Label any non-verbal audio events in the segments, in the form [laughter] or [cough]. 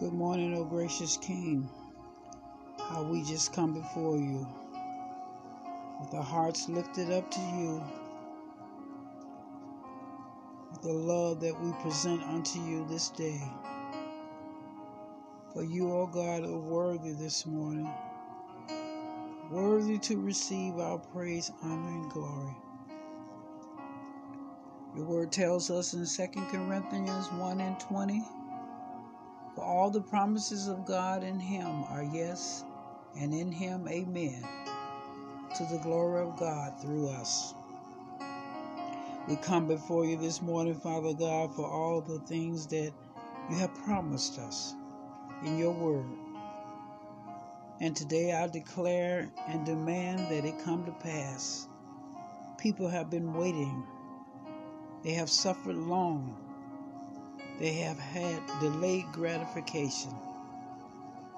Good morning, O gracious King. How we just come before you with our hearts lifted up to you, with the love that we present unto you this day. For you, O God, are worthy this morning, worthy to receive our praise, honor, and glory. Your word tells us in 2 Corinthians 1 and 20 For all the promises of God in Him are yes, and in Him amen, to the glory of God through us. We come before you this morning, Father God, for all the things that you have promised us in your word. And today I declare and demand that it come to pass. People have been waiting they have suffered long. They have had delayed gratification.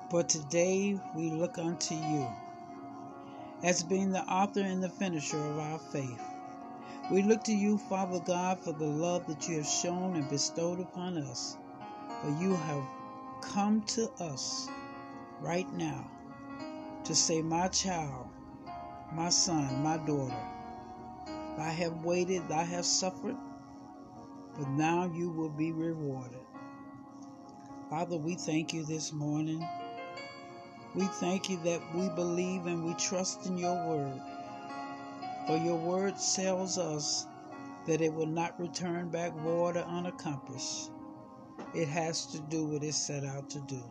But today we look unto you as being the author and the finisher of our faith. We look to you, Father God, for the love that you have shown and bestowed upon us. For you have come to us right now to say, My child, my son, my daughter, I have waited, I have suffered, but now you will be rewarded. Father, we thank you this morning. We thank you that we believe and we trust in your word. For your word tells us that it will not return back or unaccomplished. It has to do what it's set out to do.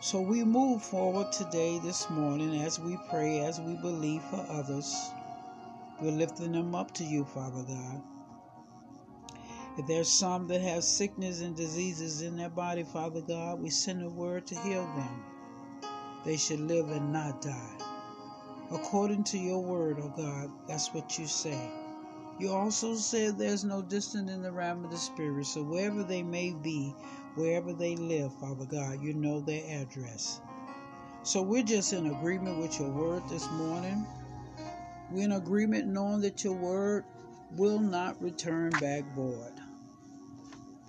So we move forward today, this morning, as we pray, as we believe for others. We're lifting them up to you, Father God. If there's some that have sickness and diseases in their body, Father God, we send a word to heal them. They should live and not die. According to your word, O oh God, that's what you say. You also said there's no distance in the realm of the Spirit, so wherever they may be, wherever they live, Father God, you know their address. So we're just in agreement with your word this morning. We're in agreement knowing that your word will not return back void.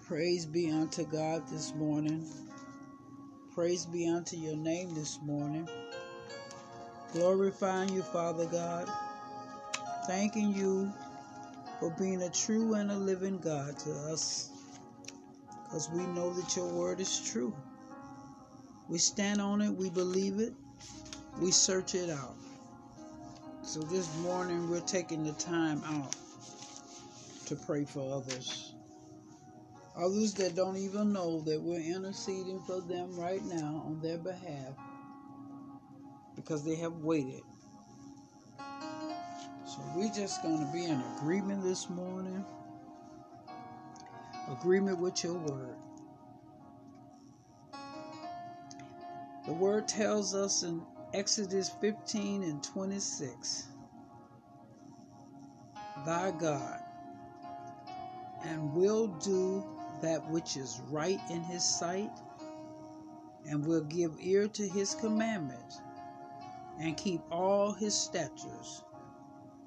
Praise be unto God this morning. Praise be unto your name this morning. Glorifying you, Father God. Thanking you for being a true and a living God to us. Because we know that your word is true. We stand on it, we believe it, we search it out. So this morning we're taking the time out to pray for others. Others that don't even know that we're interceding for them right now on their behalf because they have waited. So we're just going to be in agreement this morning. Agreement with your word. The word tells us in Exodus 15 and 26 Thy God, and will do that which is right in his sight, and will give ear to his commandments, and keep all his statutes,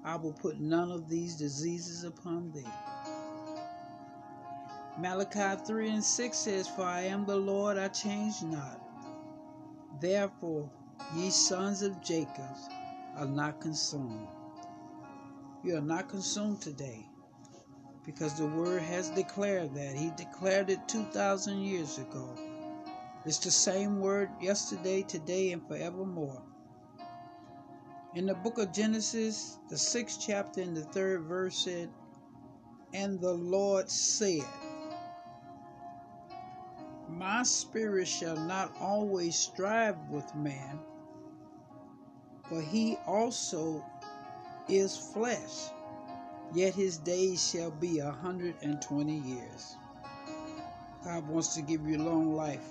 I will put none of these diseases upon thee. Malachi 3 and 6 says, For I am the Lord, I change not. Therefore, ye sons of Jacob are not consumed. You are not consumed today because the word has declared that. He declared it 2,000 years ago. It's the same word yesterday, today, and forevermore. In the book of Genesis, the sixth chapter and the third verse said, And the Lord said, My spirit shall not always strive with man, for he also is flesh yet his days shall be a hundred and twenty years. God wants to give you long life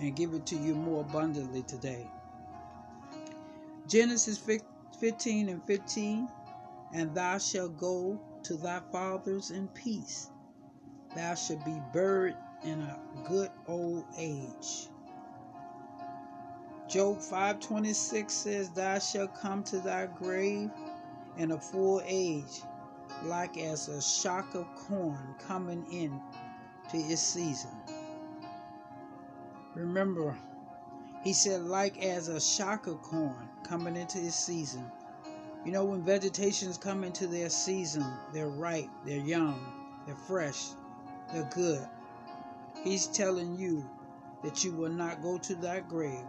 and give it to you more abundantly today. Genesis 15 and 15 And thou shalt go to thy fathers in peace. Thou shalt be buried in a good old age. Job 5:26 says, Thou shalt come to thy grave in a full age, like as a shock of corn coming in to its season. Remember, he said, like as a shock of corn coming into its season. You know, when vegetations come into their season, they're ripe, they're young, they're fresh, they're good. He's telling you that you will not go to that grave,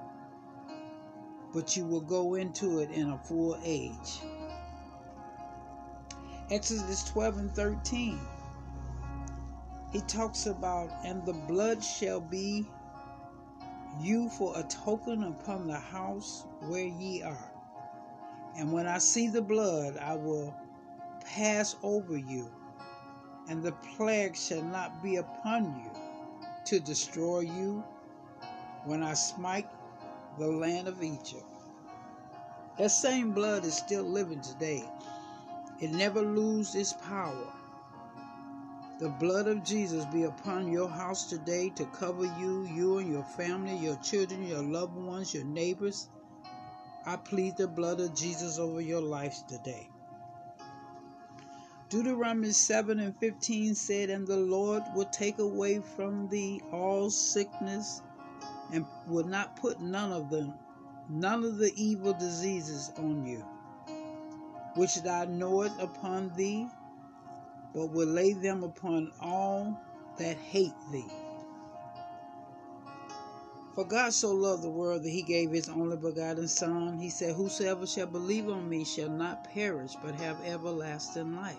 but you will go into it in a full age. Exodus 12 and 13. He talks about, and the blood shall be you for a token upon the house where ye are. And when I see the blood, I will pass over you, and the plague shall not be upon you to destroy you when I smite the land of Egypt. That same blood is still living today. It never loses its power. The blood of Jesus be upon your house today to cover you, you and your family, your children, your loved ones, your neighbors. I plead the blood of Jesus over your lives today. Deuteronomy 7 and 15 said, And the Lord will take away from thee all sickness and will not put none of them, none of the evil diseases on you, which thou knowest upon thee but will lay them upon all that hate thee. For God so loved the world that he gave his only begotten Son. He said, Whosoever shall believe on me shall not perish, but have everlasting life.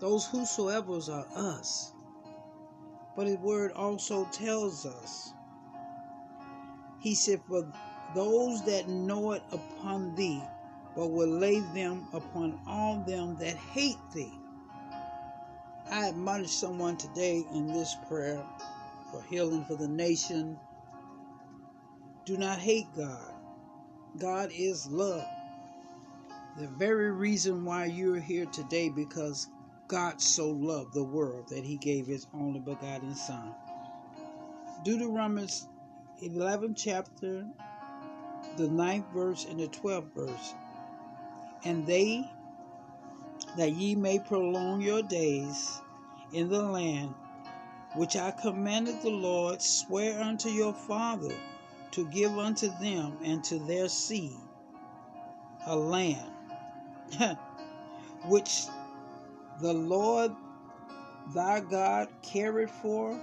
Those whosoever's are us. But his word also tells us, He said, For those that know it upon thee but will lay them upon all them that hate thee. I admonish someone today in this prayer for healing for the nation. Do not hate God. God is love. The very reason why you're here today because God so loved the world that he gave his only begotten son. Deuteronomy 11 chapter, the 9th verse and the 12th verse and they that ye may prolong your days in the land which I commanded the Lord swear unto your father to give unto them and to their seed a land [laughs] which the Lord thy God carried for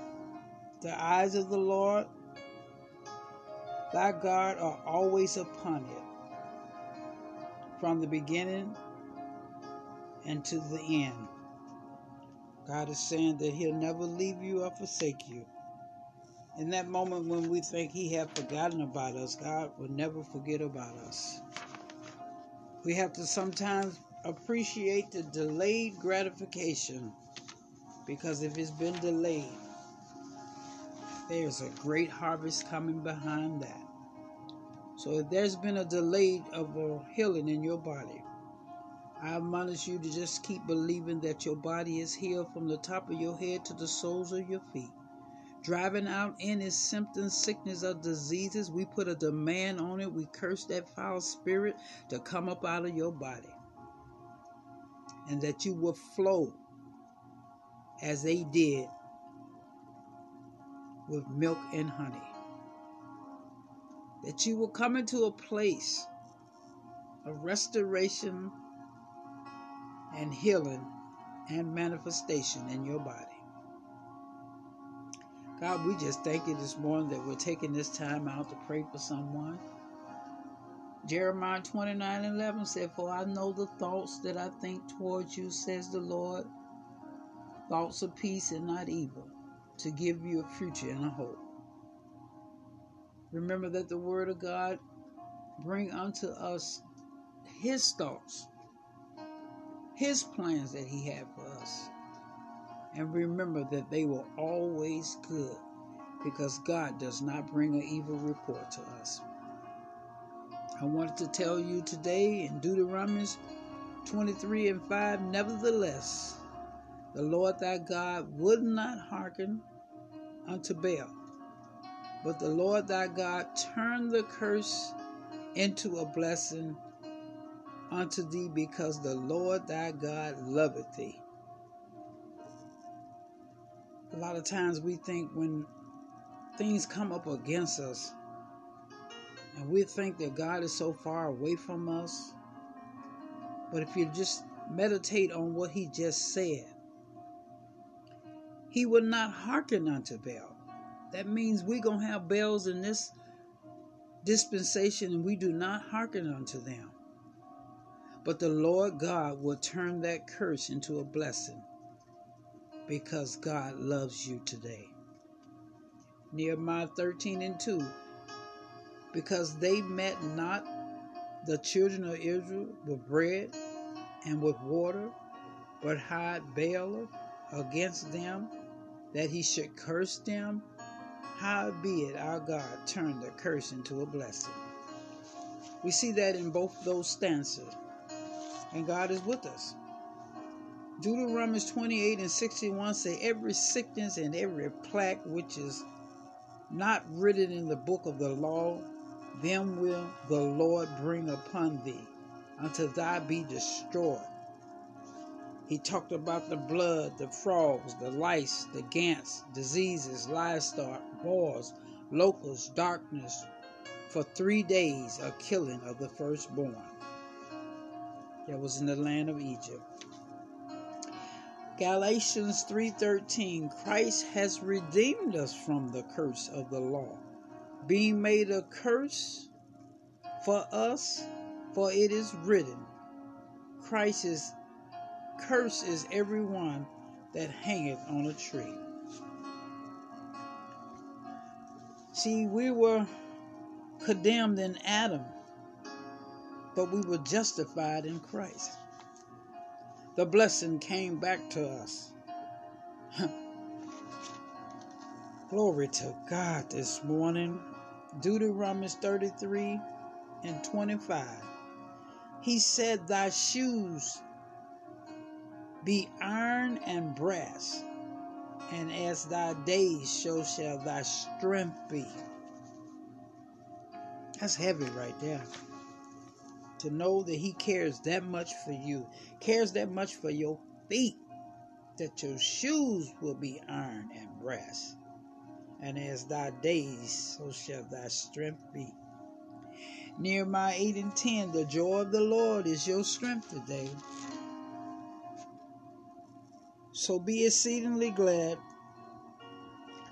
the eyes of the Lord thy God are always upon it from the beginning and to the end. God is saying that He'll never leave you or forsake you. In that moment when we think He has forgotten about us, God will never forget about us. We have to sometimes appreciate the delayed gratification because if it's been delayed, there's a great harvest coming behind that. So if there's been a delay of a healing in your body, I admonish you to just keep believing that your body is healed from the top of your head to the soles of your feet. Driving out any symptoms, sickness, or diseases, we put a demand on it. We curse that foul spirit to come up out of your body. And that you will flow as they did with milk and honey that you will come into a place of restoration and healing and manifestation in your body. God, we just thank you this morning that we're taking this time out to pray for someone. Jeremiah 29 11 said, For I know the thoughts that I think towards you, says the Lord, thoughts of peace and not evil, to give you a future and a hope. Remember that the word of God bring unto us his thoughts, his plans that he had for us. And remember that they were always good because God does not bring an evil report to us. I wanted to tell you today in Deuteronomy 23 and 5 Nevertheless, the Lord thy God would not hearken unto Baal but the Lord thy God turned the curse into a blessing unto thee because the Lord thy God loveth thee. A lot of times we think when things come up against us and we think that God is so far away from us. But if you just meditate on what he just said, he will not hearken unto Baal. That means we're going to have Baals in this dispensation and we do not hearken unto them. But the Lord God will turn that curse into a blessing because God loves you today. Nehemiah 13 and 2. Because they met not the children of Israel with bread and with water, but hired Baal against them, that he should curse them. Howbeit our God turned the curse into a blessing. We see that in both those stanzas, and God is with us. Deuteronomy 28 and 61 say, Every sickness and every plague which is not written in the book of the law, them will the Lord bring upon thee, until thou be destroyed. He talked about the blood, the frogs, the lice, the gants, diseases, livestock, boars, locusts, darkness, for three days a killing of the firstborn. That was in the land of Egypt. Galatians 3:13 Christ has redeemed us from the curse of the law, being made a curse for us, for it is written, Christ's curse is everyone that hangeth on a tree. See, we were condemned in Adam, but we were justified in Christ the blessing came back to us. [laughs] Glory to God this morning. Deuteronomy 33 and 25. He said, Thy shoes be iron and brass, and as thy days, so shall thy strength be. That's heavy right there to know that He cares that much for you, cares that much for your feet, that your shoes will be iron and brass. And as thy days, so shall thy strength be. Nehemiah 8 and 10, the joy of the Lord is your strength today. So be exceedingly glad,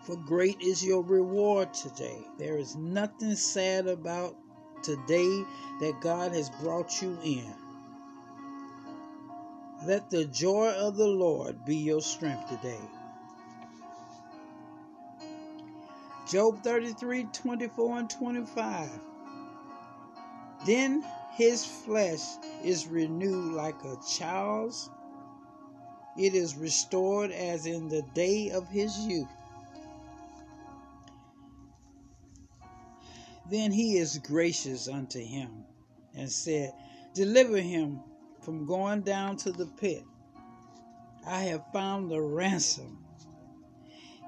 for great is your reward today. There is nothing sad about today that God has brought you in. Let the joy of the Lord be your strength today. Job 33 24 and 25. Then his flesh is renewed like a child's, it is restored as in the day of his youth. Then he is gracious unto him and said, Deliver him from going down to the pit. I have found the ransom.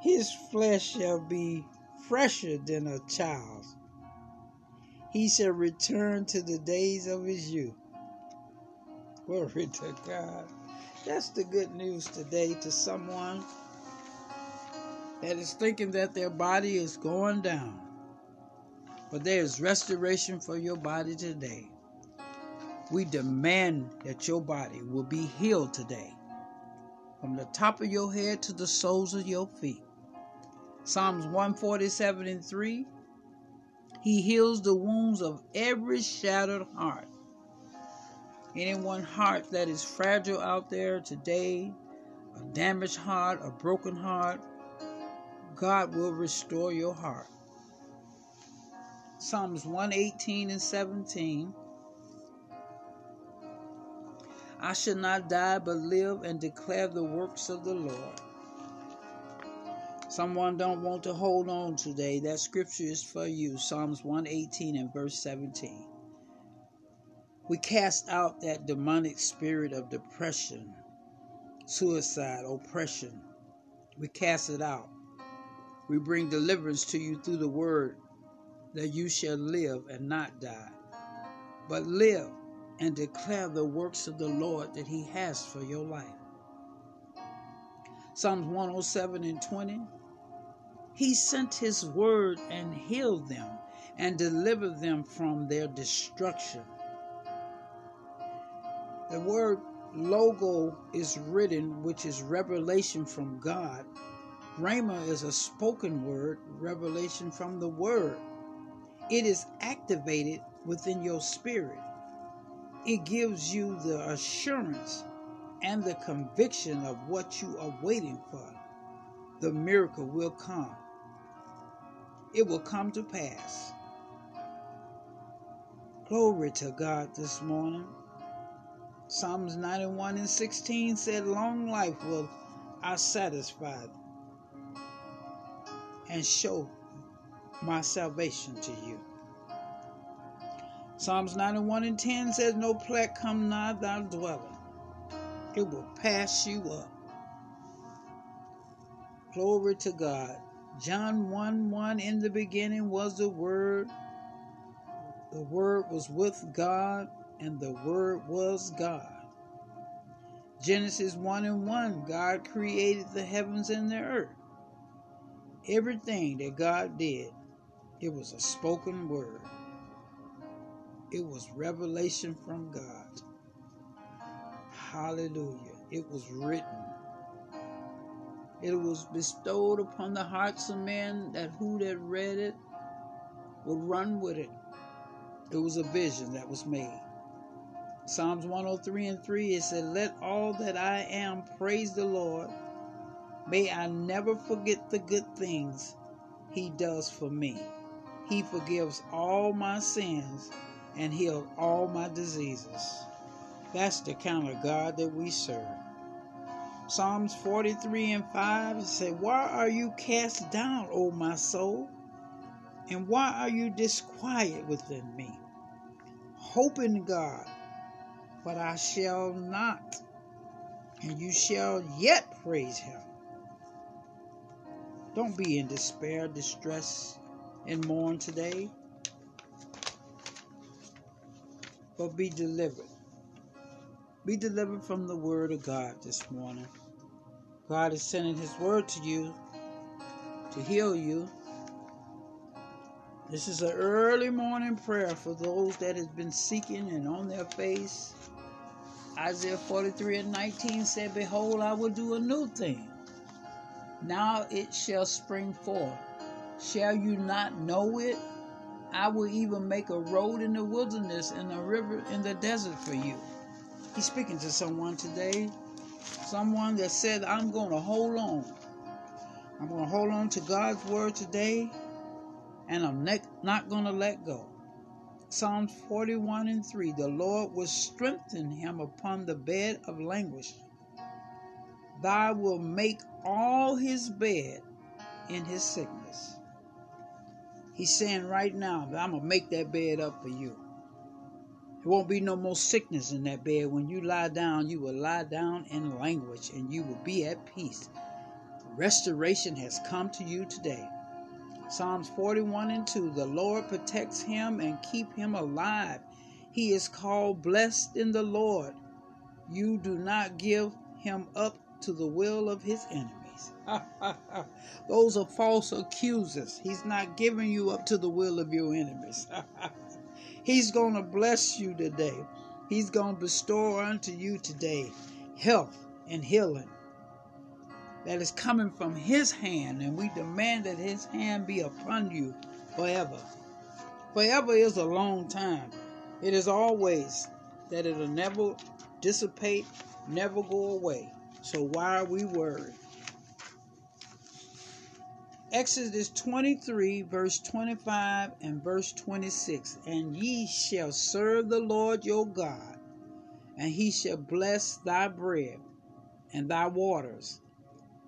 His flesh shall be fresher than a child's. He shall return to the days of his youth. [laughs] Glory to God. That's the good news today to someone that is thinking that their body is going down. But there is restoration for your body today. We demand that your body will be healed today, from the top of your head to the soles of your feet. Psalms 147 and 3 He heals the wounds of every shattered heart. Anyone heart that is fragile out there today, a damaged heart, a broken heart, God will restore your heart. Psalms 118 and 17. I shall not die but live and declare the works of the Lord. Someone don't want to hold on today. That scripture is for you. Psalms 118 and verse 17. We cast out that demonic spirit of depression, suicide, oppression. We cast it out. We bring deliverance to you through the word that you shall live and not die, but live and declare the works of the Lord that He has for your life. Psalms 107 and 20 He sent his word and healed them and delivered them from their destruction. The word logos is written, which is revelation from God. Rhema is a spoken word, revelation from the word. It is activated within your spirit. It gives you the assurance and the conviction of what you are waiting for. The miracle will come. It will come to pass. Glory to God this morning. Psalms 91 and 16 said, Long life will I satisfy and show my salvation to you. Psalms 91 and 10 says, No plague come nigh thy dwelling. It will pass you up. Glory to God. John 1 1 In the beginning was the Word. The Word was with God, and the Word was God. Genesis 1 and 1 God created the heavens and the earth. Everything that God did, it was a spoken word, it was revelation from God. Hallelujah. It was written. It was bestowed upon the hearts of men that who that read it would run with it. It was a vision that was made. Psalms 103 and 3 it said, Let all that I am praise the Lord. May I never forget the good things He does for me. He forgives all my sins and heals all my diseases. That's the kind of God that we serve. Psalms 43 and 5 said, Why are you cast down, O my soul? And why are you disquiet within me? Hope in God but I shall not, and you shall yet praise him. Don't be in despair, distress, and mourn today, but be delivered. Be delivered from the word of God this morning. God is sending his word to you to heal you. This is an early morning prayer for those that has been seeking and on their face Isaiah 43 and 19 said, Behold, I will do a new thing. Now it shall spring forth. Shall you not know it? I will even make a road in the wilderness and a river in the desert for you. He's speaking to someone today. Someone that said, I'm going to hold on. I'm going to hold on to God's word today, and I'm not going to let go. Psalms 41 and 3 The Lord will strengthen him upon the bed of languish. Thou will make all his bed in his sickness. He's saying right now that I'm going to make that bed up for you. There won't be no more sickness in that bed. When you lie down, you will lie down in language and you will be at peace. Restoration has come to you today. Psalms 41 and 2 The Lord protects him and keep him alive. He is called blessed in the Lord. You do not give him up to the will of his enemies. [laughs] Those are false accusers. He's not giving you up to the will of your enemies. [laughs] He's going to bless you today. He's going to bestow unto you today health and healing that is coming from His hand, and we demand that His hand be upon you forever. Forever is a long time. It is always that it'll never dissipate, never go away. So why are we worried? Exodus 23, verse 25 and verse 26. And ye shall serve the Lord your God, and he shall bless thy bread and thy waters,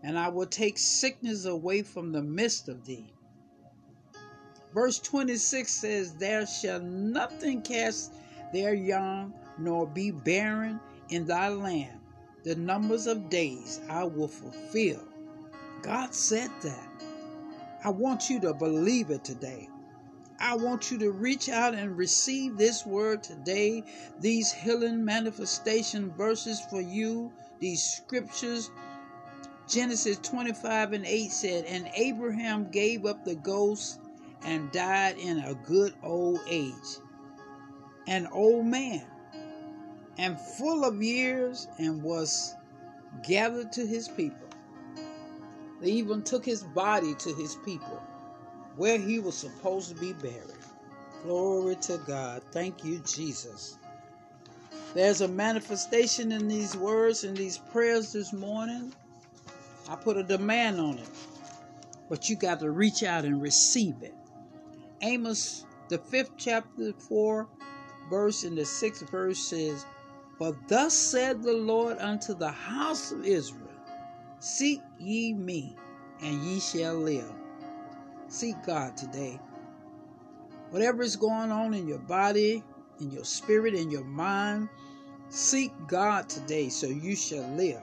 and I will take sickness away from the midst of thee. Verse 26 says, There shall nothing cast their young, nor be barren in thy land. The numbers of days I will fulfill. God said that. I want you to believe it today. I want you to reach out and receive this word today, these healing manifestation verses for you, these scriptures Genesis 25 and 8 said, And Abraham gave up the ghost and died in a good old age, an old man, and full of years, and was gathered to his people. They even took his body to his people, where he was supposed to be buried. Glory to God. Thank you, Jesus. There's a manifestation in these words and these prayers this morning. I put a demand on it, but you got to reach out and receive it. Amos, the fifth chapter, four verse, and the sixth verse says, For thus said the Lord unto the house of Israel, Seek ye me, and ye shall live. Seek God today. Whatever is going on in your body, in your spirit, in your mind, seek God today so you shall live.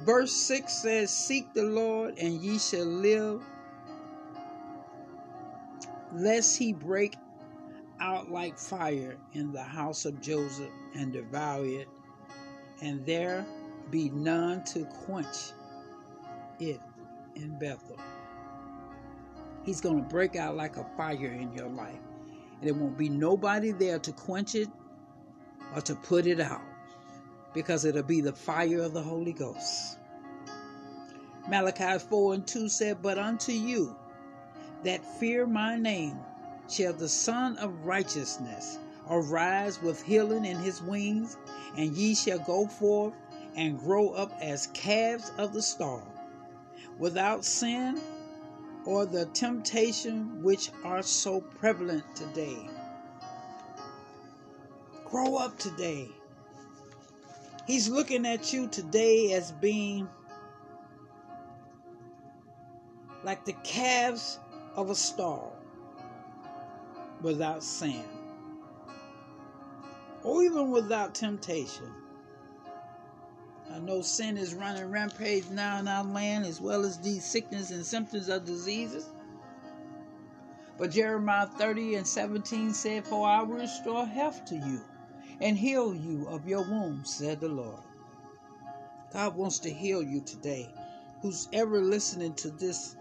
Verse 6 says, Seek the Lord, and ye shall live, lest he break out like fire in the house of Joseph and devour it, and there be none to quench it in Bethel. He's going to break out like a fire in your life. And there won't be nobody there to quench it or to put it out because it'll be the fire of the Holy Ghost. Malachi 4 and 2 said, But unto you that fear my name shall the Son of Righteousness arise with healing in his wings, and ye shall go forth and grow up as calves of the stall, without sin or the temptation which are so prevalent today. Grow up today. He's looking at you today as being like the calves of a stall without sin or even without temptation. I know sin is running rampage now in our land as well as these sickness and symptoms of diseases. But Jeremiah 30 and 17 said, For I will restore health to you and heal you of your wounds, said the Lord. God wants to heal you today. Who's ever listening to this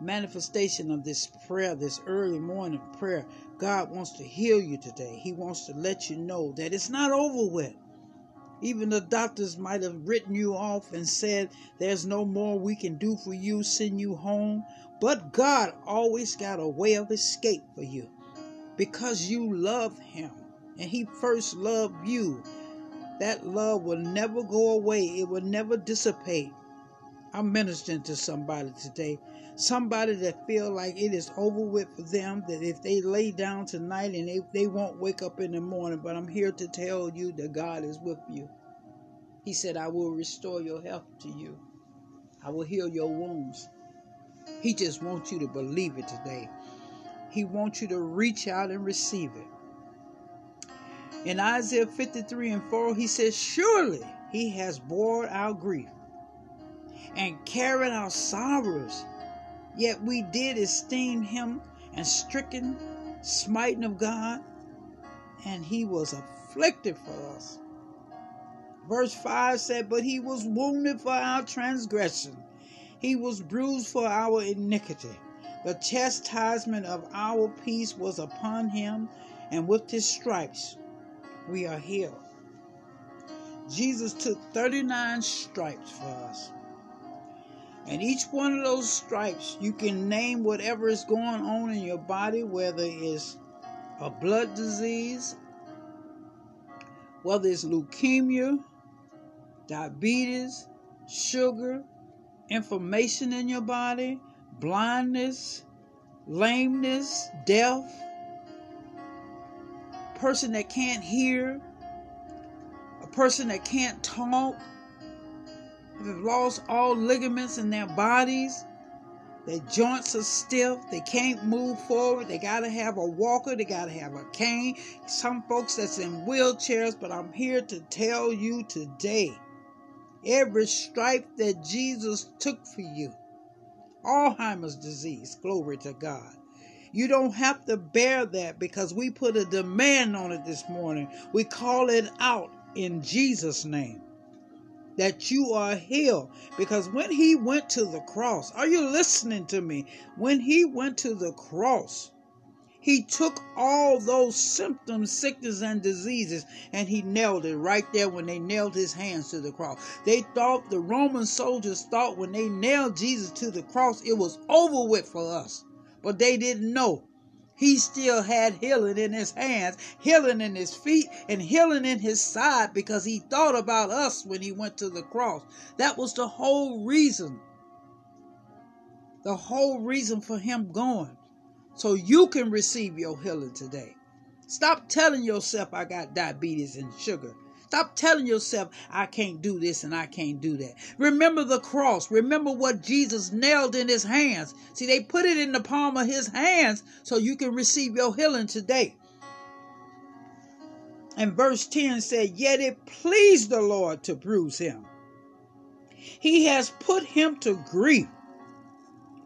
manifestation of this prayer, this early morning prayer, God wants to heal you today. He wants to let you know that it's not over with. Even the doctors might have written you off and said, There's no more we can do for you, send you home. But God always got a way of escape for you because you love Him and He first loved you. That love will never go away, it will never dissipate. I'm ministering to somebody today. Somebody that feel like it is over with for them, that if they lay down tonight and they, they won't wake up in the morning, but I'm here to tell you that God is with you. He said, I will restore your health to you. I will heal your wounds. He just wants you to believe it today. He wants you to reach out and receive it. In Isaiah 53 and 4, he says, Surely he has bore our grief and carried our sorrows. Yet we did esteem him and stricken, smiting of God, and he was afflicted for us. Verse 5 said, But he was wounded for our transgression, he was bruised for our iniquity. The chastisement of our peace was upon him, and with his stripes we are healed. Jesus took 39 stripes for us. And each one of those stripes, you can name whatever is going on in your body, whether it's a blood disease, whether it's leukemia, diabetes, sugar, inflammation in your body, blindness, lameness, death, person that can't hear, a person that can't talk, have lost all ligaments in their bodies. Their joints are stiff. They can't move forward. They got to have a walker. They got to have a cane. Some folks that's in wheelchairs, but I'm here to tell you today every stripe that Jesus took for you. Alzheimer's disease, glory to God. You don't have to bear that because we put a demand on it this morning. We call it out in Jesus' name. that you are healed. Because when he went to the cross, are you listening to me? When he went to the cross, he took all those symptoms, sickness, and diseases, and he nailed it right there when they nailed his hands to the cross. They thought, the Roman soldiers thought when they nailed Jesus to the cross, it was over with for us. But they didn't know. He still had healing in his hands, healing in his feet, and healing in his side because he thought about us when he went to the cross. That was the whole reason. The whole reason for him going so you can receive your healing today. Stop telling yourself I got diabetes and sugar. Stop telling yourself I can't do this and I can't do that. Remember the cross. Remember what Jesus nailed in his hands. See, they put it in the palm of his hands so you can receive your healing today. And verse 10 said, Yet it pleased the Lord to bruise him. He has put him to grief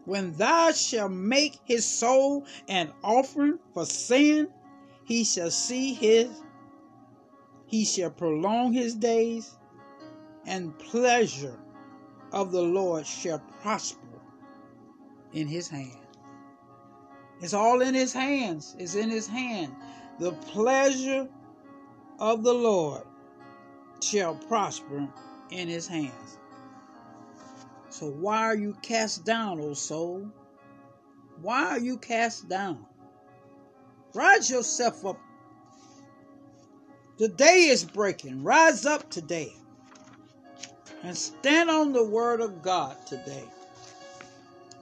when thou shalt make his soul an offering for sin, he shall see his, he shall prolong his days, and pleasure of the Lord shall prosper in his hand. It's all in his hands. It's in his hand. The pleasure of the Lord shall prosper in his hands. So why are you cast down, O soul? Why are you cast down? Rise yourself up. The day is breaking. Rise up today and stand on the word of God today.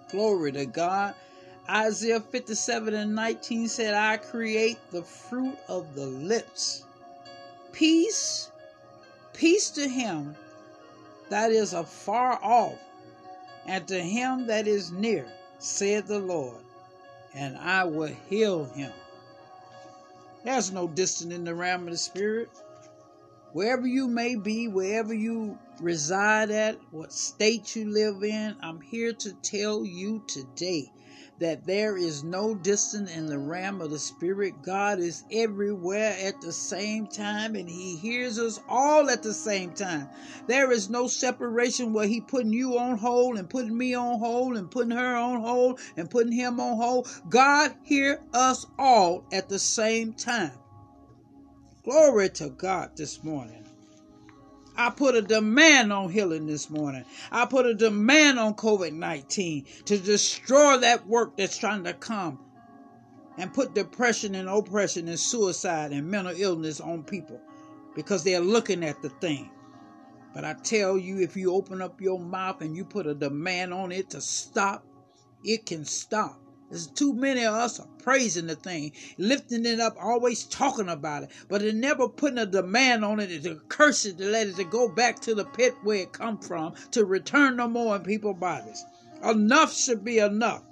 Glory to God. Isaiah 57 and 19 said, I create the fruit of the lips. Peace, peace to him that is afar off and to him that is near, saith the Lord, and I will heal him. There's no distance in the realm of the Spirit. Wherever you may be, wherever you reside at, what state you live in, I'm here to tell you today that there is no distance in the realm of the Spirit. God is everywhere at the same time, and He hears us all at the same time. There is no separation where He putting you on hold and putting me on hold and putting her on hold and putting him on hold. God hear us all at the same time. Glory to God this morning. I put a demand on healing this morning. I put a demand on COVID 19 to destroy that work that's trying to come and put depression and oppression and suicide and mental illness on people because they're looking at the thing. But I tell you, if you open up your mouth and you put a demand on it to stop, it can stop. There's too many of us are praising the thing, lifting it up, always talking about it, but they're never putting a demand on it to curse it, to let it to go back to the pit where it come from, to return no more in people's bodies. Enough should be enough.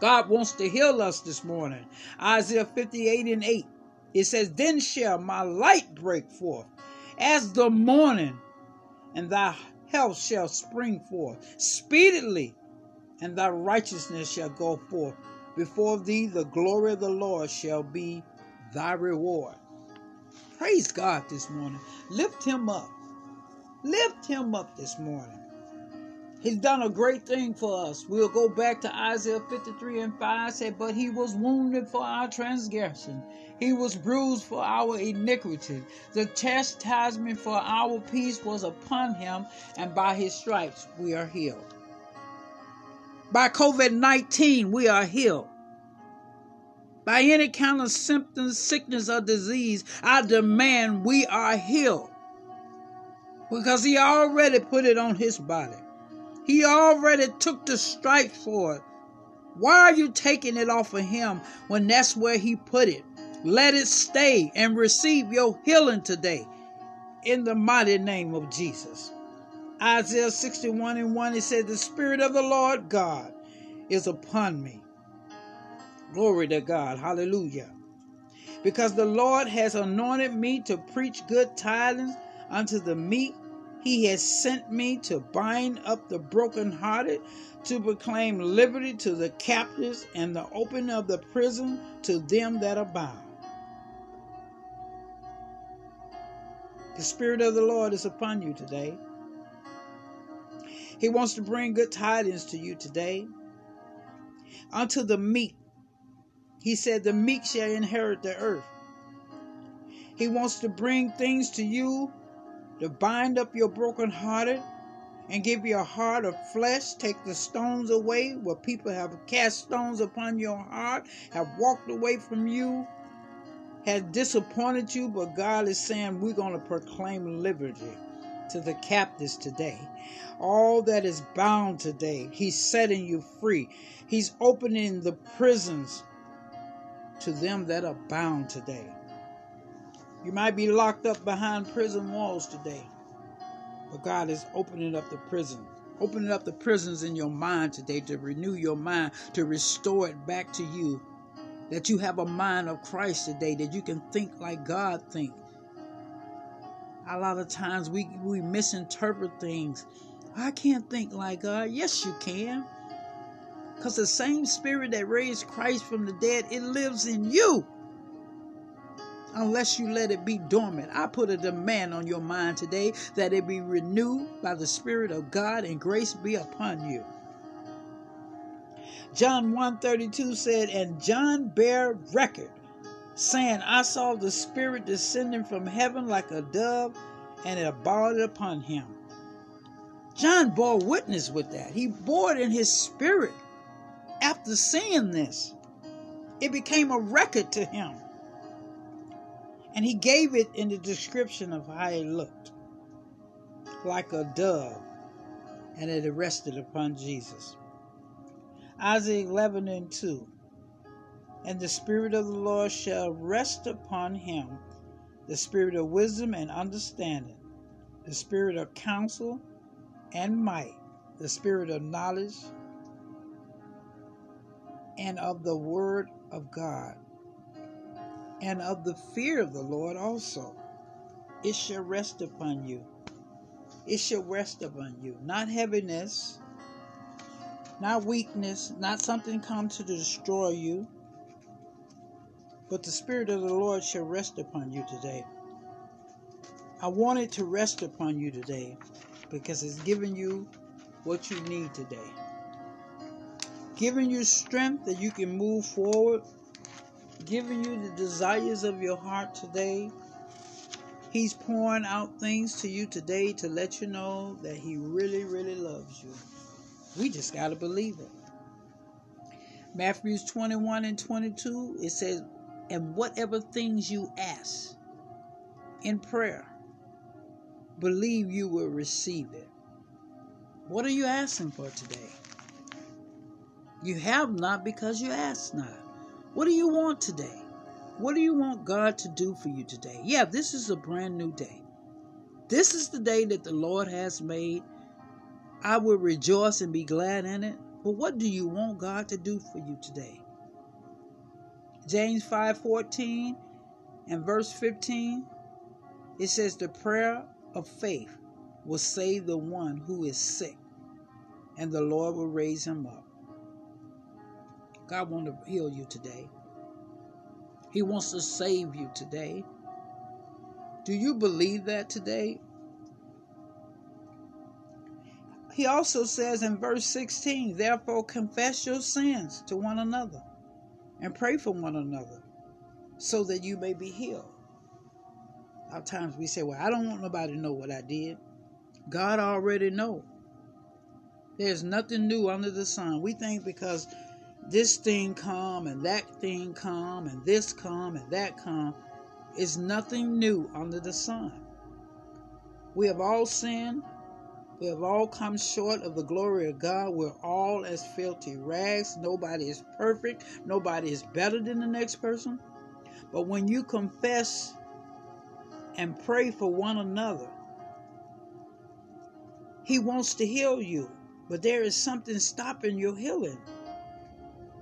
God wants to heal us this morning. Isaiah 58 and 8. It says, Then shall my light break forth as the morning, and thy health shall spring forth speedily and thy righteousness shall go forth. Before thee, the glory of the Lord shall be thy reward. Praise God this morning. Lift him up. Lift him up this morning. He's done a great thing for us. We'll go back to Isaiah 53 and 5 said, But he was wounded for our transgression, he was bruised for our iniquity. The chastisement for our peace was upon him, and by his stripes we are healed. By COVID 19, we are healed. By any kind of symptoms, sickness, or disease, I demand we are healed. Because He already put it on His body, He already took the stripes for it. Why are you taking it off of Him when that's where He put it? Let it stay and receive your healing today in the mighty name of Jesus. Isaiah 61 and 1, it said, The Spirit of the Lord God is upon me. Glory to God. Hallelujah. Because the Lord has anointed me to preach good tidings unto the meek. He has sent me to bind up the brokenhearted, to proclaim liberty to the captives, and the opening of the prison to them that are bound. The Spirit of the Lord is upon you today. He wants to bring good tidings to you today. Unto the meek, he said, the meek shall inherit the earth. He wants to bring things to you to bind up your brokenhearted and give you a heart of flesh. Take the stones away where people have cast stones upon your heart, have walked away from you, have disappointed you, but God is saying we're going to proclaim liberty to the captives today. All that is bound today, He's setting you free. He's opening the prisons to them that are bound today. You might be locked up behind prison walls today, but God is opening up the prison. Opening up the prisons in your mind today to renew your mind, to restore it back to you that you have a mind of Christ today, that you can think like God think. A lot of times we, we misinterpret things. I can't think like God. Yes, you can. Because the same spirit that raised Christ from the dead, it lives in you. Unless you let it be dormant. I put a demand on your mind today that it be renewed by the Spirit of God and grace be upon you. John 132 said, And John bare record, saying, I saw the Spirit descending from heaven like a dove, and it abided upon him. John bore witness with that. He bore it in his spirit after seeing this. It became a record to him. And he gave it in the description of how it looked like a dove, and it rested upon Jesus. Isaiah 11 and 2. And the Spirit of the Lord shall rest upon him the Spirit of wisdom and understanding, the Spirit of counsel and might, the Spirit of knowledge and of the Word of God, and of the fear of the Lord also. It shall rest upon you. It shall rest upon you. Not heaviness, not weakness, not something come to destroy you, but the Spirit of the Lord shall rest upon you today. I want it to rest upon you today because it's giving you what you need today. Giving you strength that you can move forward, giving you the desires of your heart today. He's pouring out things to you today to let you know that He really, really loves you. We just got to believe it. Matthews 21 and 22, it says, And whatever things you ask in prayer, believe you will receive it. What are you asking for today? You have not because you ask not. What do you want today? What do you want God to do for you today? Yeah, this is a brand new day. This is the day that the Lord has made, I will rejoice and be glad in it. But what do you want God to do for you today? James 5:14 and verse 15 it says the prayer of faith will save the one who is sick and the Lord will raise him up. God wants to heal you today. He wants to save you today. Do you believe that today? He also says in verse 16, Therefore confess your sins to one another and pray for one another so that you may be healed. Of times we say, Well, I don't want nobody to know what I did. God already know. There's nothing new under the sun. We think because this thing come and that thing come and this come and that come is nothing new under the sun. We have all sinned we have all come short of the glory of God. We're all as filthy rags. Nobody is perfect. Nobody is better than the next person. But when you confess and pray for one another, He wants to heal you. But there is something stopping your healing.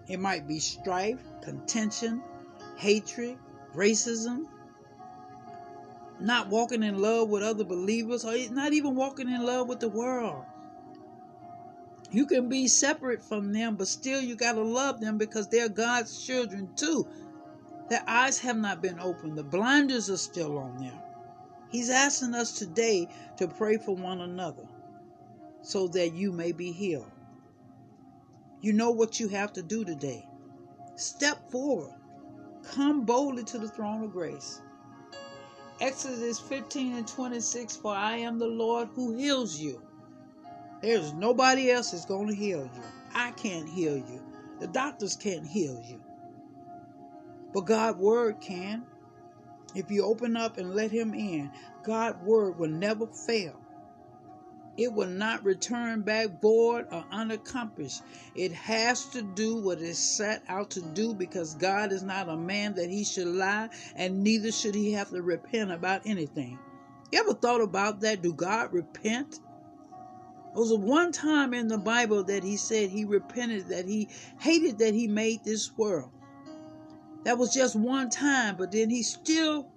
It might be strife, contention, hatred, racism, not walking in love with other believers or not even walking in love with the world. You can be separate from them, but still you got to love them because they're God's children too. Their eyes have not been opened, the blinders are still on them. He's asking us today to pray for one another so that you may be healed. You know what you have to do today. Step forward. Come boldly to the throne of grace. Exodus 15 and 26 For I am the Lord who heals you. There's nobody else that's going to heal you. I can't heal you. The doctors can't heal you. But God's word can. If you open up and let him in, God's word will never fail. It will not return back void or unaccomplished. It has to do what it's set out to do because God is not a man that he should lie, and neither should he have to repent about anything. You ever thought about that? Do God repent? There was one time in the Bible that he said he repented, that he hated that he made this world. That was just one time, but then he still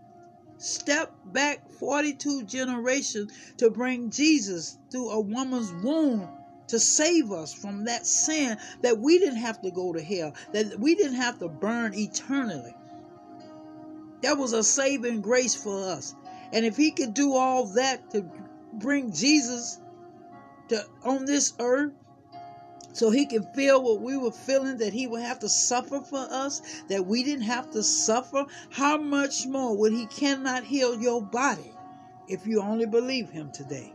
stepped back 42 generations to bring Jesus through a woman's womb to save us from that sin that we didn't have to go to hell, that we didn't have to burn eternally. That was a saving grace for us. And if he could do all that to bring Jesus to on this earth, so he can feel what we were feeling that he would have to suffer for us that we didn't have to suffer. How much more would he cannot heal your body if you only believe him today?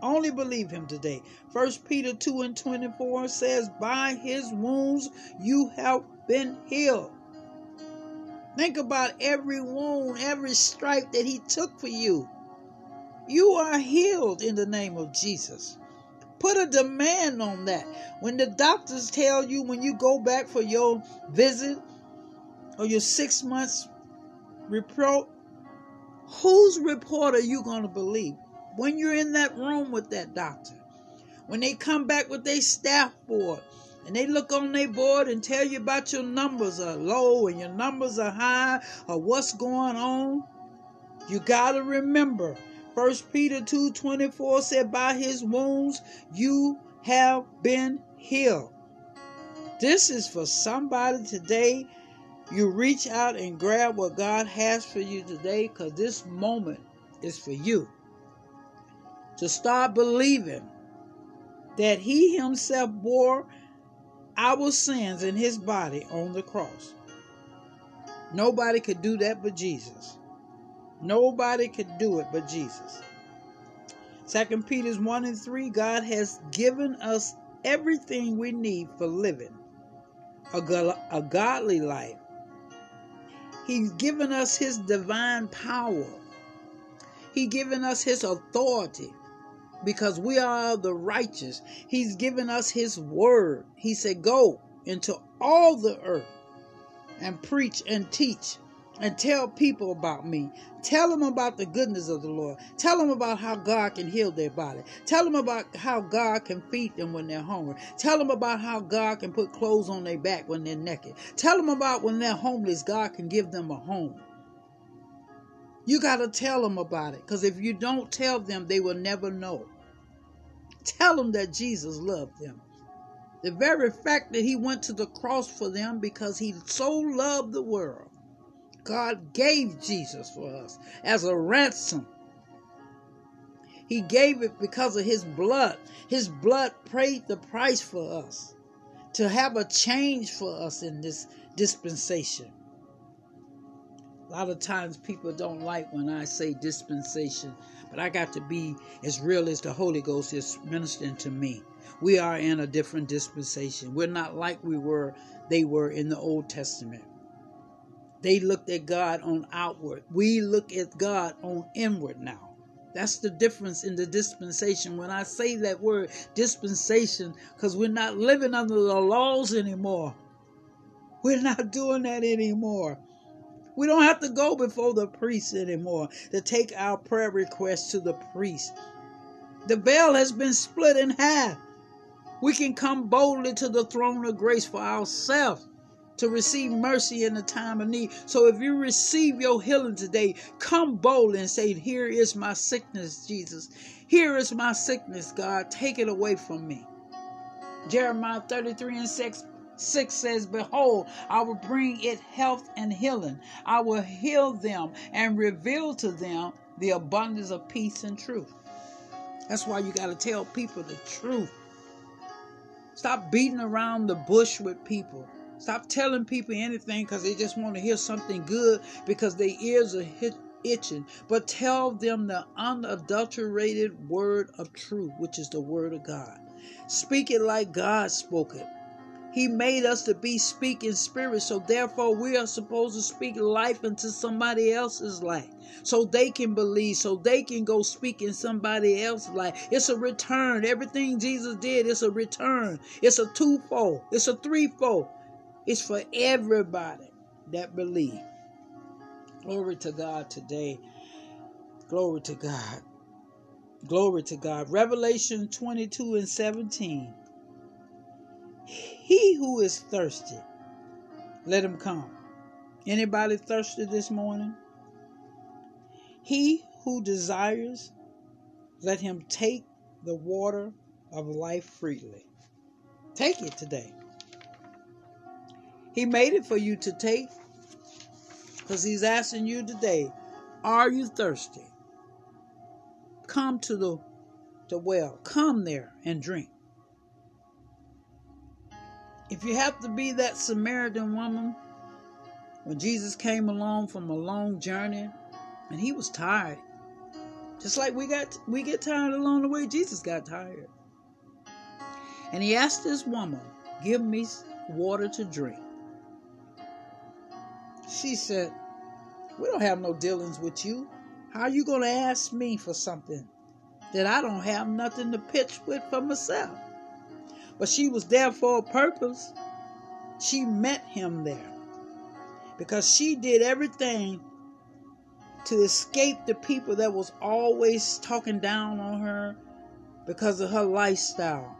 Only believe him today. First peter 2 and 24 says by his wounds you have been healed. Think about every wound every stripe that he took for you. You are healed in the name of jesus Put a demand on that. When the doctors tell you when you go back for your visit or your six months report, whose report are you going to believe? When you're in that room with that doctor, when they come back with their staff board and they look on their board and tell you about your numbers are low and your numbers are high or what's going on, you got to remember First Peter 2:24 said, By his wounds you have been healed. This is for somebody today. You reach out and grab what God has for you today because this moment is for you. To start believing that He Himself bore our sins in His body on the cross. Nobody could do that but Jesus. Nobody could do it but Jesus. Second Peter's 1 and 3 God has given us everything we need for living a, a godly life. He's given us his divine power. He's given us his authority because we are the righteous. He's given us his word. He said, Go into all the earth and preach and teach and tell people about me. Tell them about the goodness of the Lord. Tell them about how God can heal their body. Tell them about how God can feed them when they're hungry. Tell them about how God can put clothes on their back when they're naked. Tell them about when they're homeless, God can give them a home. You got to tell them about it because if you don't tell them, they will never know. Tell them that Jesus loved them. The very fact that he went to the cross for them because he so loved the world God gave Jesus for us as a ransom. He gave it because of his blood. His blood paid the price for us to have a change for us in this dispensation. A lot of times people don't like when I say dispensation, but I got to be as real as the Holy Ghost is ministering to me. We are in a different dispensation. We're not like we were, they were in the Old Testament. They looked at God on outward. We look at God on inward now. That's the difference in the dispensation. When I say that word dispensation, because we're not living under the laws anymore. We're not [laughs] doing that anymore. We don't have to go before the priest anymore to take our prayer requests to the priest. The veil has been split in half. We can come boldly to the throne of grace for ourselves to receive mercy in the time of need. So if you receive your healing today, come bold and say, Here is my sickness, Jesus. Here is my sickness, God. Take it away from me. Jeremiah 33 and 6 6 says, Behold, I will bring it health and healing. I will heal them and reveal to them the abundance of peace and truth. That's why you got to tell people the truth. Stop beating around the bush with people. Stop telling people anything because they just want to hear something good because their ears are hit, itching. But tell them the unadulterated word of truth, which is the word of God. Speak it like God spoke it. He made us to be speaking spirit, so therefore we are supposed to speak life into somebody else's life, so they can believe, so they can go speak in somebody else's life. It's a return. Everything Jesus did, it's a return. It's a twofold. It's a threefold. It's for everybody that believe. Glory to God today. Glory to God. Glory to God. Revelation 22 and 17. He who is thirsty, let him come. Anybody thirsty this morning? He who desires, let him take the water of life freely. Take it today. He made it for you to take because he's asking you today, are you thirsty? Come to the, the well. Come there and drink. If you have to be that Samaritan woman, when Jesus came along from a long journey and he was tired, just like we got we get tired along the way, Jesus got tired. And he asked this woman, Give me water to drink. She said, We don't have no dealings with you. How are you going to ask me for something that I don't have nothing to pitch with for myself? But she was there for a purpose. She met him there because she did everything to escape the people that was always talking down on her because of her lifestyle.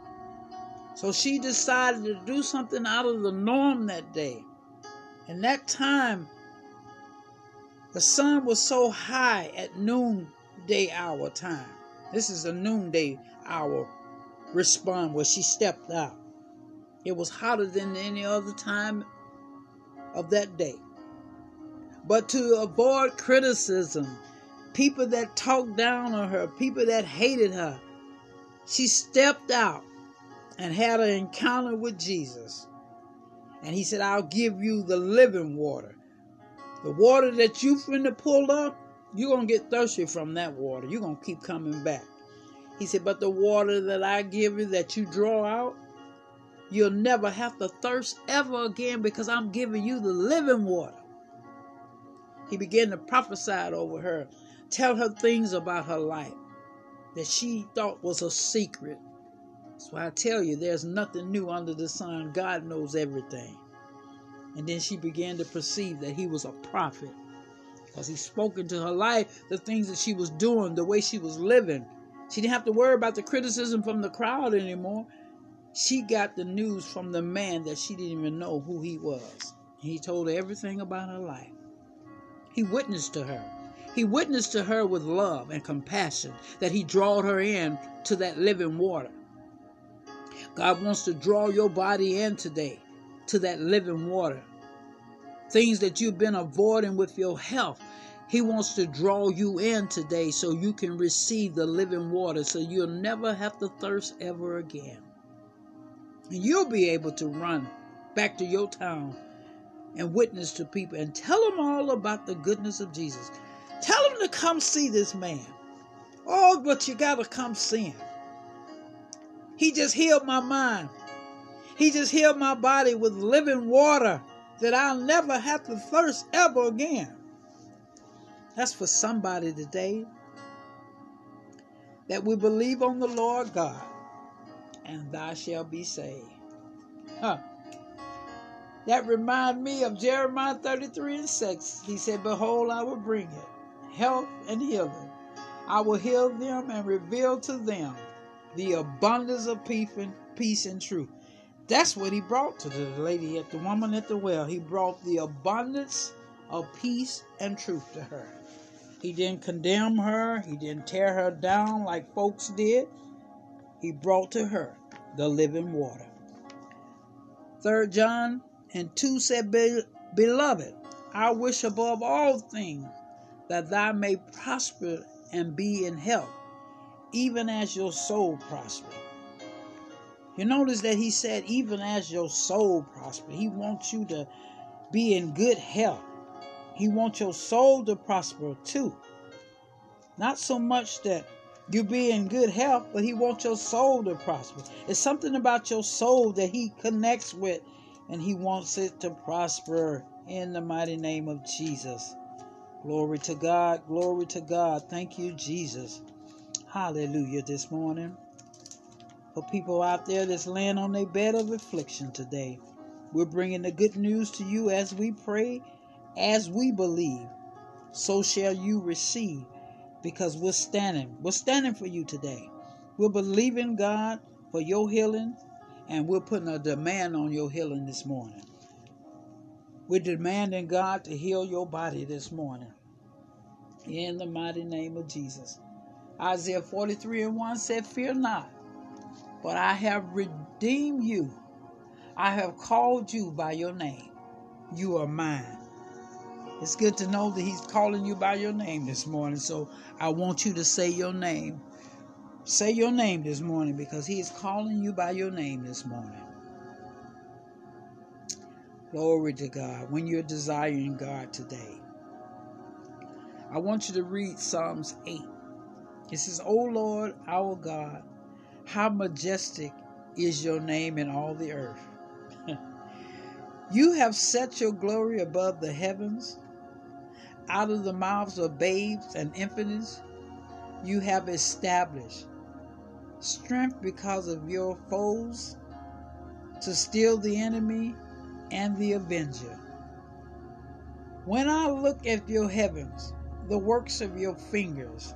So she decided to do something out of the norm that day. And that time, the sun was so high at noonday hour time. This is a noonday hour respond where she stepped out. It was hotter than any other time of that day. But to avoid criticism, people that talked down on her, people that hated her, she stepped out and had an encounter with Jesus. And he said, I'll give you the living water. The water that you finna pull up, you're going to get thirsty from that water. You're going to keep coming back. He said, But the water that I give you that you draw out, you'll never have to thirst ever again because I'm giving you the living water. He began to prophesy over her, tell her things about her life that she thought was a secret. So I tell you, there's nothing new under the sun. God knows everything. And then she began to perceive that he was a prophet because he spoke into her life the things that she was doing, the way she was living, she didn't have to worry about the criticism from the crowd anymore. She got the news from the man that she didn't even know who he was. He told her everything about her life. He witnessed to her. He witnessed to her with love and compassion that he drawed her in to that living water. God wants to draw your body in today to that living water. Things that you've been avoiding with your health, he wants to draw you in today so you can receive the living water so you'll never have to thirst ever again. And you'll be able to run back to your town and witness to people and tell them all about the goodness of Jesus. Tell them to come see this man. Oh, but you got to come see him. He just healed my mind. He just healed my body with living water that I'll never have to thirst ever again. That's for somebody today. That we believe on the Lord God, and thou shalt be saved. Huh. That remind me of Jeremiah 33 and 6. He said, Behold, I will bring it, health and healing. I will heal them and reveal to them the abundance of peace and, truth. That's what he brought to the lady at the woman at the well. He brought the abundance of peace and truth to her. He didn't condemn her, he didn't tear her down like folks did. He brought to her the living water. Third John and 2 said, Beloved, I wish above all things that thou may prosper and be in health, even as your soul prosper. You notice that he said, even as your soul prosper. He wants you to be in good health. He wants your soul to prosper too. Not so much that you be in good health, but he wants your soul to prosper. It's something about your soul that he connects with, and he wants it to prosper in the mighty name of Jesus. Glory to God, glory to God. Thank you, Jesus. Hallelujah this morning. For people out there that's laying on their bed of affliction today, we're bringing the good news to you as we pray, as we believe. So shall you receive because we're standing. We're standing for you today. We're believing God for your healing, and we're putting a demand on your healing this morning. We're demanding God to heal your body this morning. In the mighty name of Jesus. Isaiah 43 and 1 said, Fear not, but I have redeemed you. I have called you by your name. You are mine. It's good to know that He's calling you by your name this morning. So I want you to say your name. Say your name this morning because He is calling you by your name this morning. Glory to God. When you're desiring God today, I want you to read Psalms 8. It says, O Lord, our God, how majestic is your name in all the earth. [laughs] you have set your glory above the heavens. Out of the mouths of babes and infants, you have established strength because of your foes to steal the enemy and the avenger. When I look at your heavens, the works of your fingers,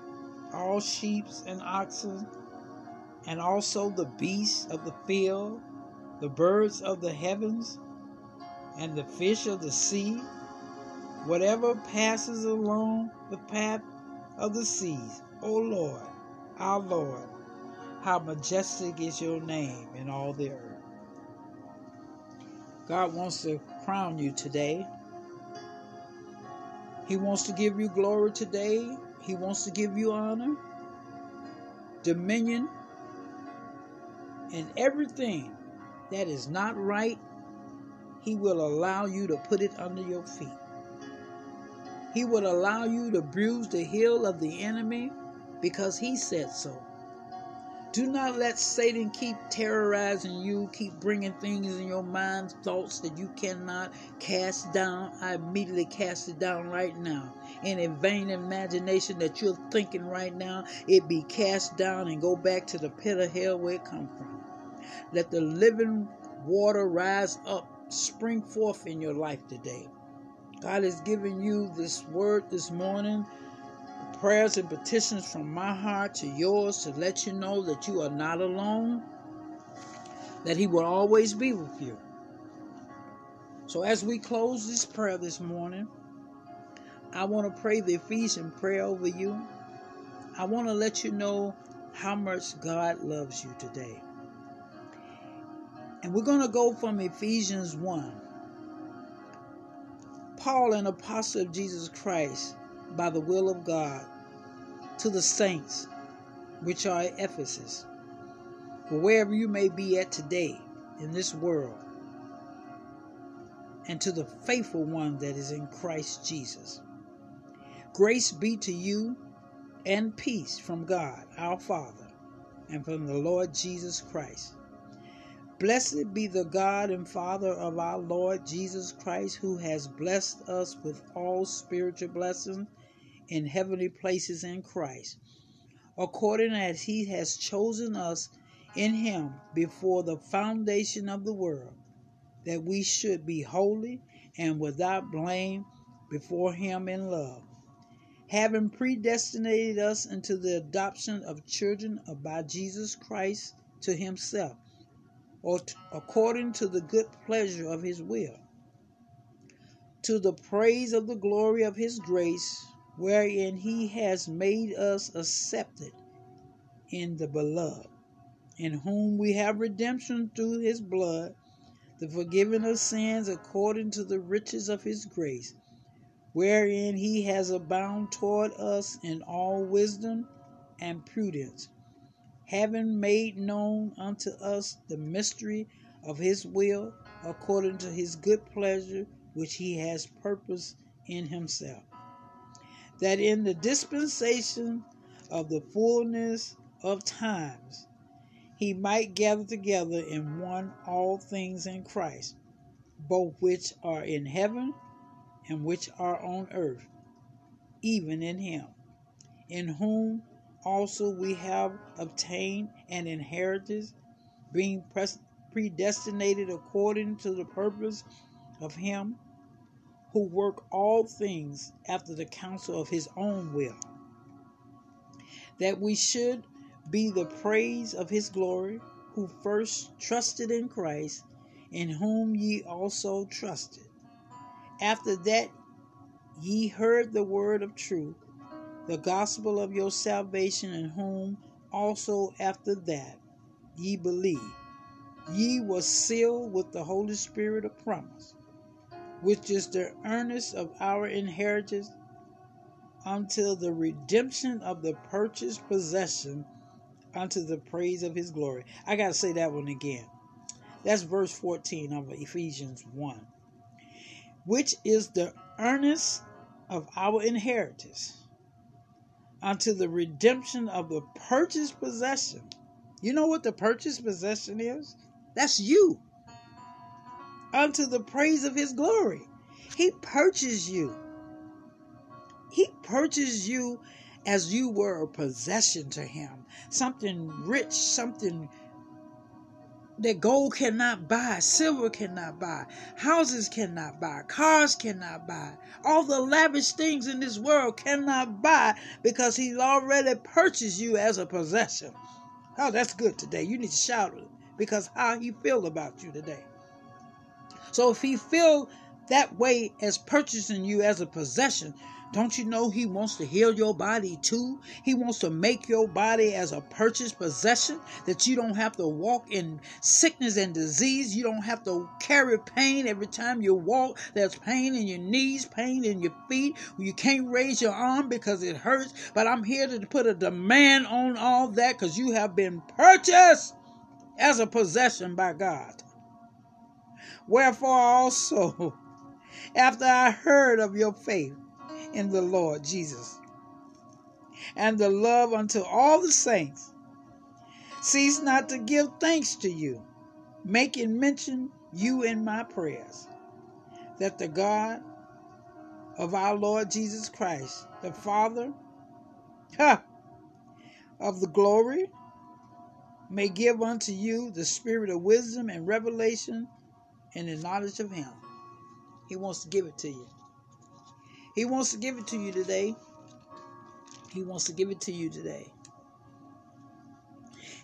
all sheep and oxen, and also the beasts of the field, the birds of the heavens, and the fish of the sea whatever passes along the path of the seas. O Lord, our Lord, how majestic is your name in all the earth. God wants to crown you today. He wants to give you glory today. He wants to give you honor, dominion, and everything that is not right, He will allow you to put it under your feet. He will allow you to bruise the heel of the enemy because he said so. Do not let Satan keep terrorizing you, keep bringing things in your mind, thoughts that you cannot cast down. I immediately cast it down right now. In any vain imagination that you're thinking right now, it be cast down and go back to the pit of hell where it come from. Let the living water rise up, spring forth in your life today. God has given you this word this morning, prayers and petitions from my heart to yours to let you know that you are not alone, that He will always be with you. So, as we close this prayer this morning, I want to pray the Ephesian prayer over you. I want to let you know how much God loves you today. And we're going to go from Ephesians 1 Paul, an apostle of Jesus Christ, by the will of God, to the saints which are at Ephesus, or wherever you may be at today in this world, and to the faithful one that is in Christ Jesus. Grace be to you and peace from God our Father and from the Lord Jesus Christ. Blessed be the God and Father of our Lord Jesus Christ, who has blessed us with all spiritual blessings in heavenly places in Christ, according as he has chosen us in him before the foundation of the world, that we should be holy and without blame before him in love, having predestinated us into the adoption of children by Jesus Christ to himself, or t- according to the good pleasure of his will, to the praise of the glory of his grace, wherein he has made us accepted in the beloved, in whom we have redemption through his blood, the forgiving of sins according to the riches of his grace wherein he has abounded toward us in all wisdom and prudence, having made known unto us the mystery of his will, according to his good pleasure, which he has purposed in himself, that in the dispensation of the fullness of times he might gather together in one all things in Christ, both which are in heaven and which are on earth, even in him, in whom also we have obtained an inheritance, being predestinated according to the purpose of him who work all things after the counsel of his own will, that we should be the praise of his glory, who first trusted in Christ, in whom ye also trusted after that ye heard the word of truth, the gospel of your salvation, in whom also after that ye believed. Ye were sealed with the Holy Spirit of promise, which is the earnest of our inheritance until the redemption of the purchased possession unto the praise of his glory. I got to say that one again. That's verse 14 of Ephesians 1 which is the earnest of our inheritance unto the redemption of the purchased possession. You know what the purchased possession is? That's you. Unto the praise of his glory. He purchased you. He purchased you as you were a possession to him. Something rich, something that gold cannot buy, silver cannot buy, houses cannot buy, cars cannot buy. All the lavish things in this world cannot buy because he's already purchased you as a possession. Oh, that's good today. You need to shout it because how he feel about you today. So if he feel that way as purchasing you as a possession, don't you know He wants to heal your body too? He wants to make your body as a purchased possession that you don't have to walk in sickness and disease. You don't have to carry pain every time you walk. There's pain in your knees, pain in your feet. You can't raise your arm because it hurts. But I'm here to put a demand on all that because you have been purchased as a possession by God. Wherefore also, [laughs] after I heard of your faith, in the Lord Jesus. And the love unto all the saints. Cease not to give thanks to you, making mention you in my prayers, that the God of our Lord Jesus Christ, the Father [laughs] ha, of the glory, may give unto you the spirit of wisdom and revelation and the knowledge of Him. He wants to give it to you. He wants to give it to you today. He wants to give it to you today.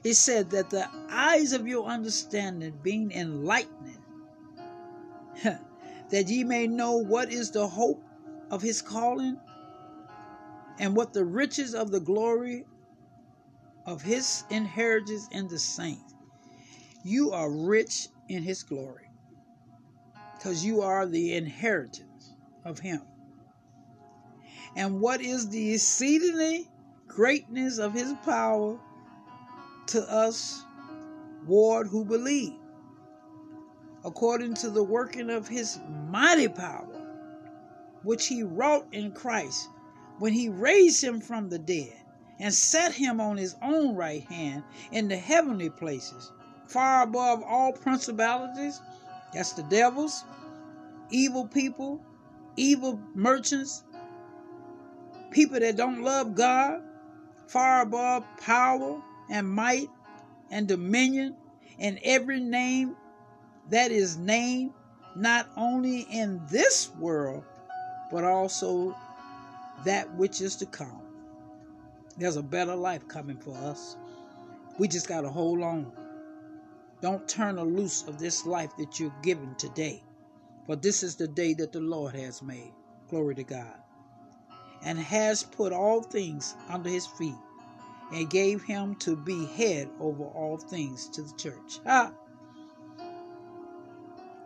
He said that the eyes of your understanding being enlightened, [laughs] that ye may know what is the hope of his calling and what the riches of the glory of his inheritance in the saints. You are rich in his glory because you are the inheritance of him. And what is the exceedingly greatness of his power to us, Ward, who believe, according to the working of his mighty power, which he wrought in Christ when he raised him from the dead and set him on his own right hand in the heavenly places, far above all principalities, that's the devils, evil people, evil merchants, people that don't love God, far above power and might and dominion and every name that is named, not only in this world, but also that which is to come. There's a better life coming for us. We just got to hold on. Don't turn a loose of this life that you're given today. For this is the day that the Lord has made. Glory to God. And has put all things under his feet and gave him to be head over all things to the church. Ah!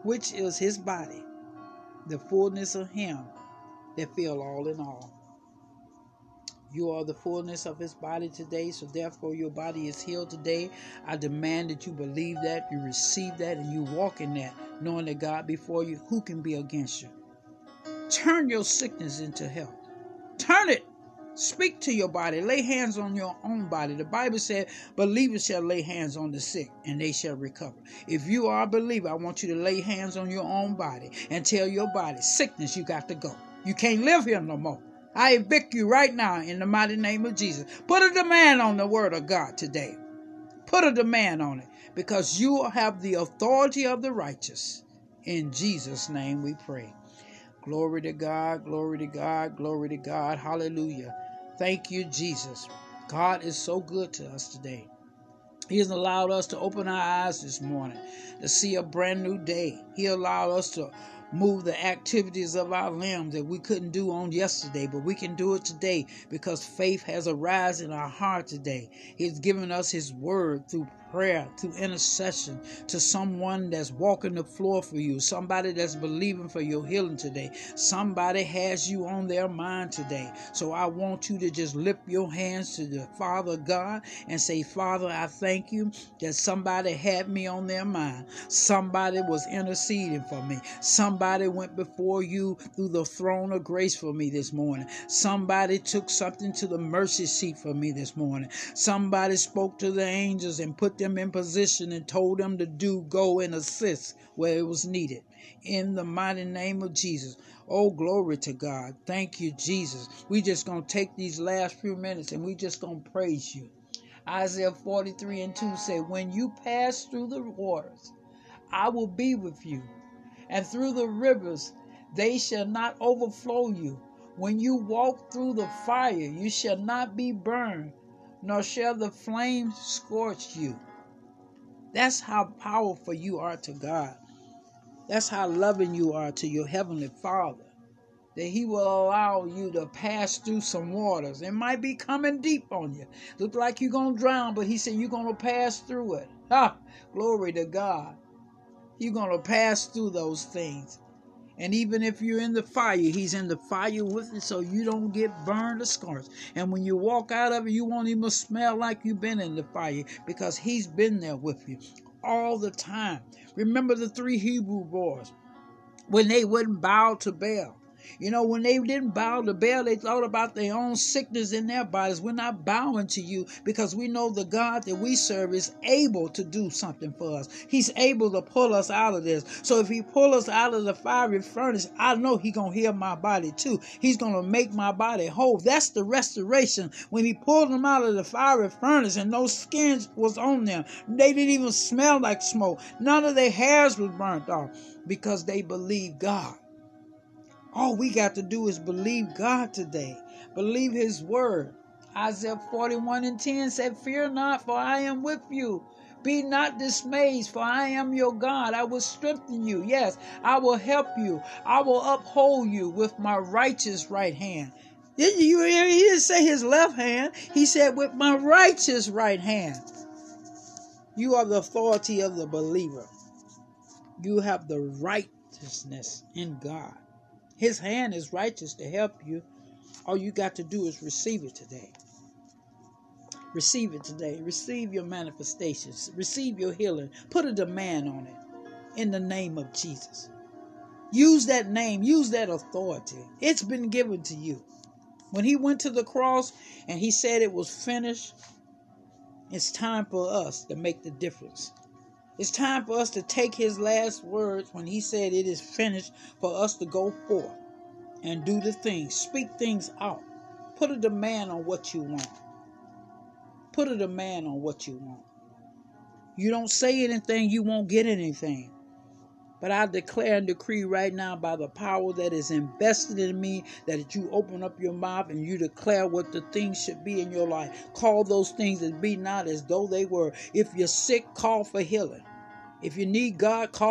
Which is his body, the fullness of him that fill all in all. You are the fullness of his body today, so therefore your body is healed today. I demand that you believe that, you receive that, and you walk in that, knowing that God before you, who can be against you? Turn your sickness into health. Turn it. Speak to your body. Lay hands on your own body. The Bible said, Believers shall lay hands on the sick and they shall recover. If you are a believer, I want you to lay hands on your own body and tell your body, Sickness, you got to go. You can't live here no more. I evict you right now in the mighty name of Jesus. Put a demand on the word of God today. Put a demand on it because you have the authority of the righteous. In Jesus' name we pray. Glory to God, glory to God, glory to God. Hallelujah. Thank you, Jesus. God is so good to us today. He has allowed us to open our eyes this morning to see a brand new day. He allowed us to move the activities of our limbs that we couldn't do on yesterday, but we can do it today because faith has arisen in our heart today. He's given us His word through prayer, through intercession to someone that's walking the floor for you, somebody that's believing for your healing today. Somebody has you on their mind today. So I want you to just lift your hands to the Father God and say, Father, I thank you that somebody had me on their mind. Somebody was interceding for me. Somebody went before you through the throne of grace for me this morning. Somebody took something to the mercy seat for me this morning. Somebody spoke to the angels and put them in position and told them to do, go and assist where it was needed. In the mighty name of Jesus. Oh, glory to God. Thank you, Jesus. We just going to take these last few minutes and we just going to praise you. Isaiah 43 and 2 said, When you pass through the waters, I will be with you, and through the rivers, they shall not overflow you. When you walk through the fire, you shall not be burned, nor shall the flame scorch you. That's how powerful you are to God. That's how loving you are to your Heavenly Father. That He will allow you to pass through some waters. It might be coming deep on you. Look like you're going to drown, but He said you're going to pass through it. Ha! Glory to God. You're going to pass through those things. And even if you're in the fire, he's in the fire with you so you don't get burned or scorched. And when you walk out of it, you won't even smell like you've been in the fire because he's been there with you all the time. Remember the three Hebrew boys when they wouldn't bow to Baal. You know, when they didn't bow to Baal, they thought about their own sickness in their bodies. We're not bowing to you because we know the God that we serve is able to do something for us. He's able to pull us out of this. So if he pull us out of the fiery furnace, I know he gonna heal my body too. He's gonna make my body whole. That's the restoration. When he pulled them out of the fiery furnace and no skins was on them, they didn't even smell like smoke. None of their hairs was burnt off because they believed God. All we got to do is believe God today, believe His word. Isaiah 41 and 10 said, Fear not, for I am with you. Be not dismayed, for I am your God. I will strengthen you. Yes, I will help you. I will uphold you with my righteous right hand. Didn't you hear? He didn't say his left hand. He said, with my righteous right hand. You are the authority of the believer. You have the righteousness in God. His hand is righteous to help you. All you got to do is receive it today. Receive it today. Receive your manifestations. Receive your healing. Put a demand on it in the name of Jesus. Use that name, use that authority. It's been given to you. When he went to the cross and he said it was finished, it's time for us to make the difference. It's time for us to take his last words when he said it is finished for us to go forth and do the things, speak things out. Put a demand on what you want. Put a demand on what you want. You don't say anything, you won't get anything. But I declare and decree right now by the power that is invested in me that you open up your mouth and you declare what the things should be in your life. Call those things that be not as though they were. If you're sick, call for healing. If you need God, call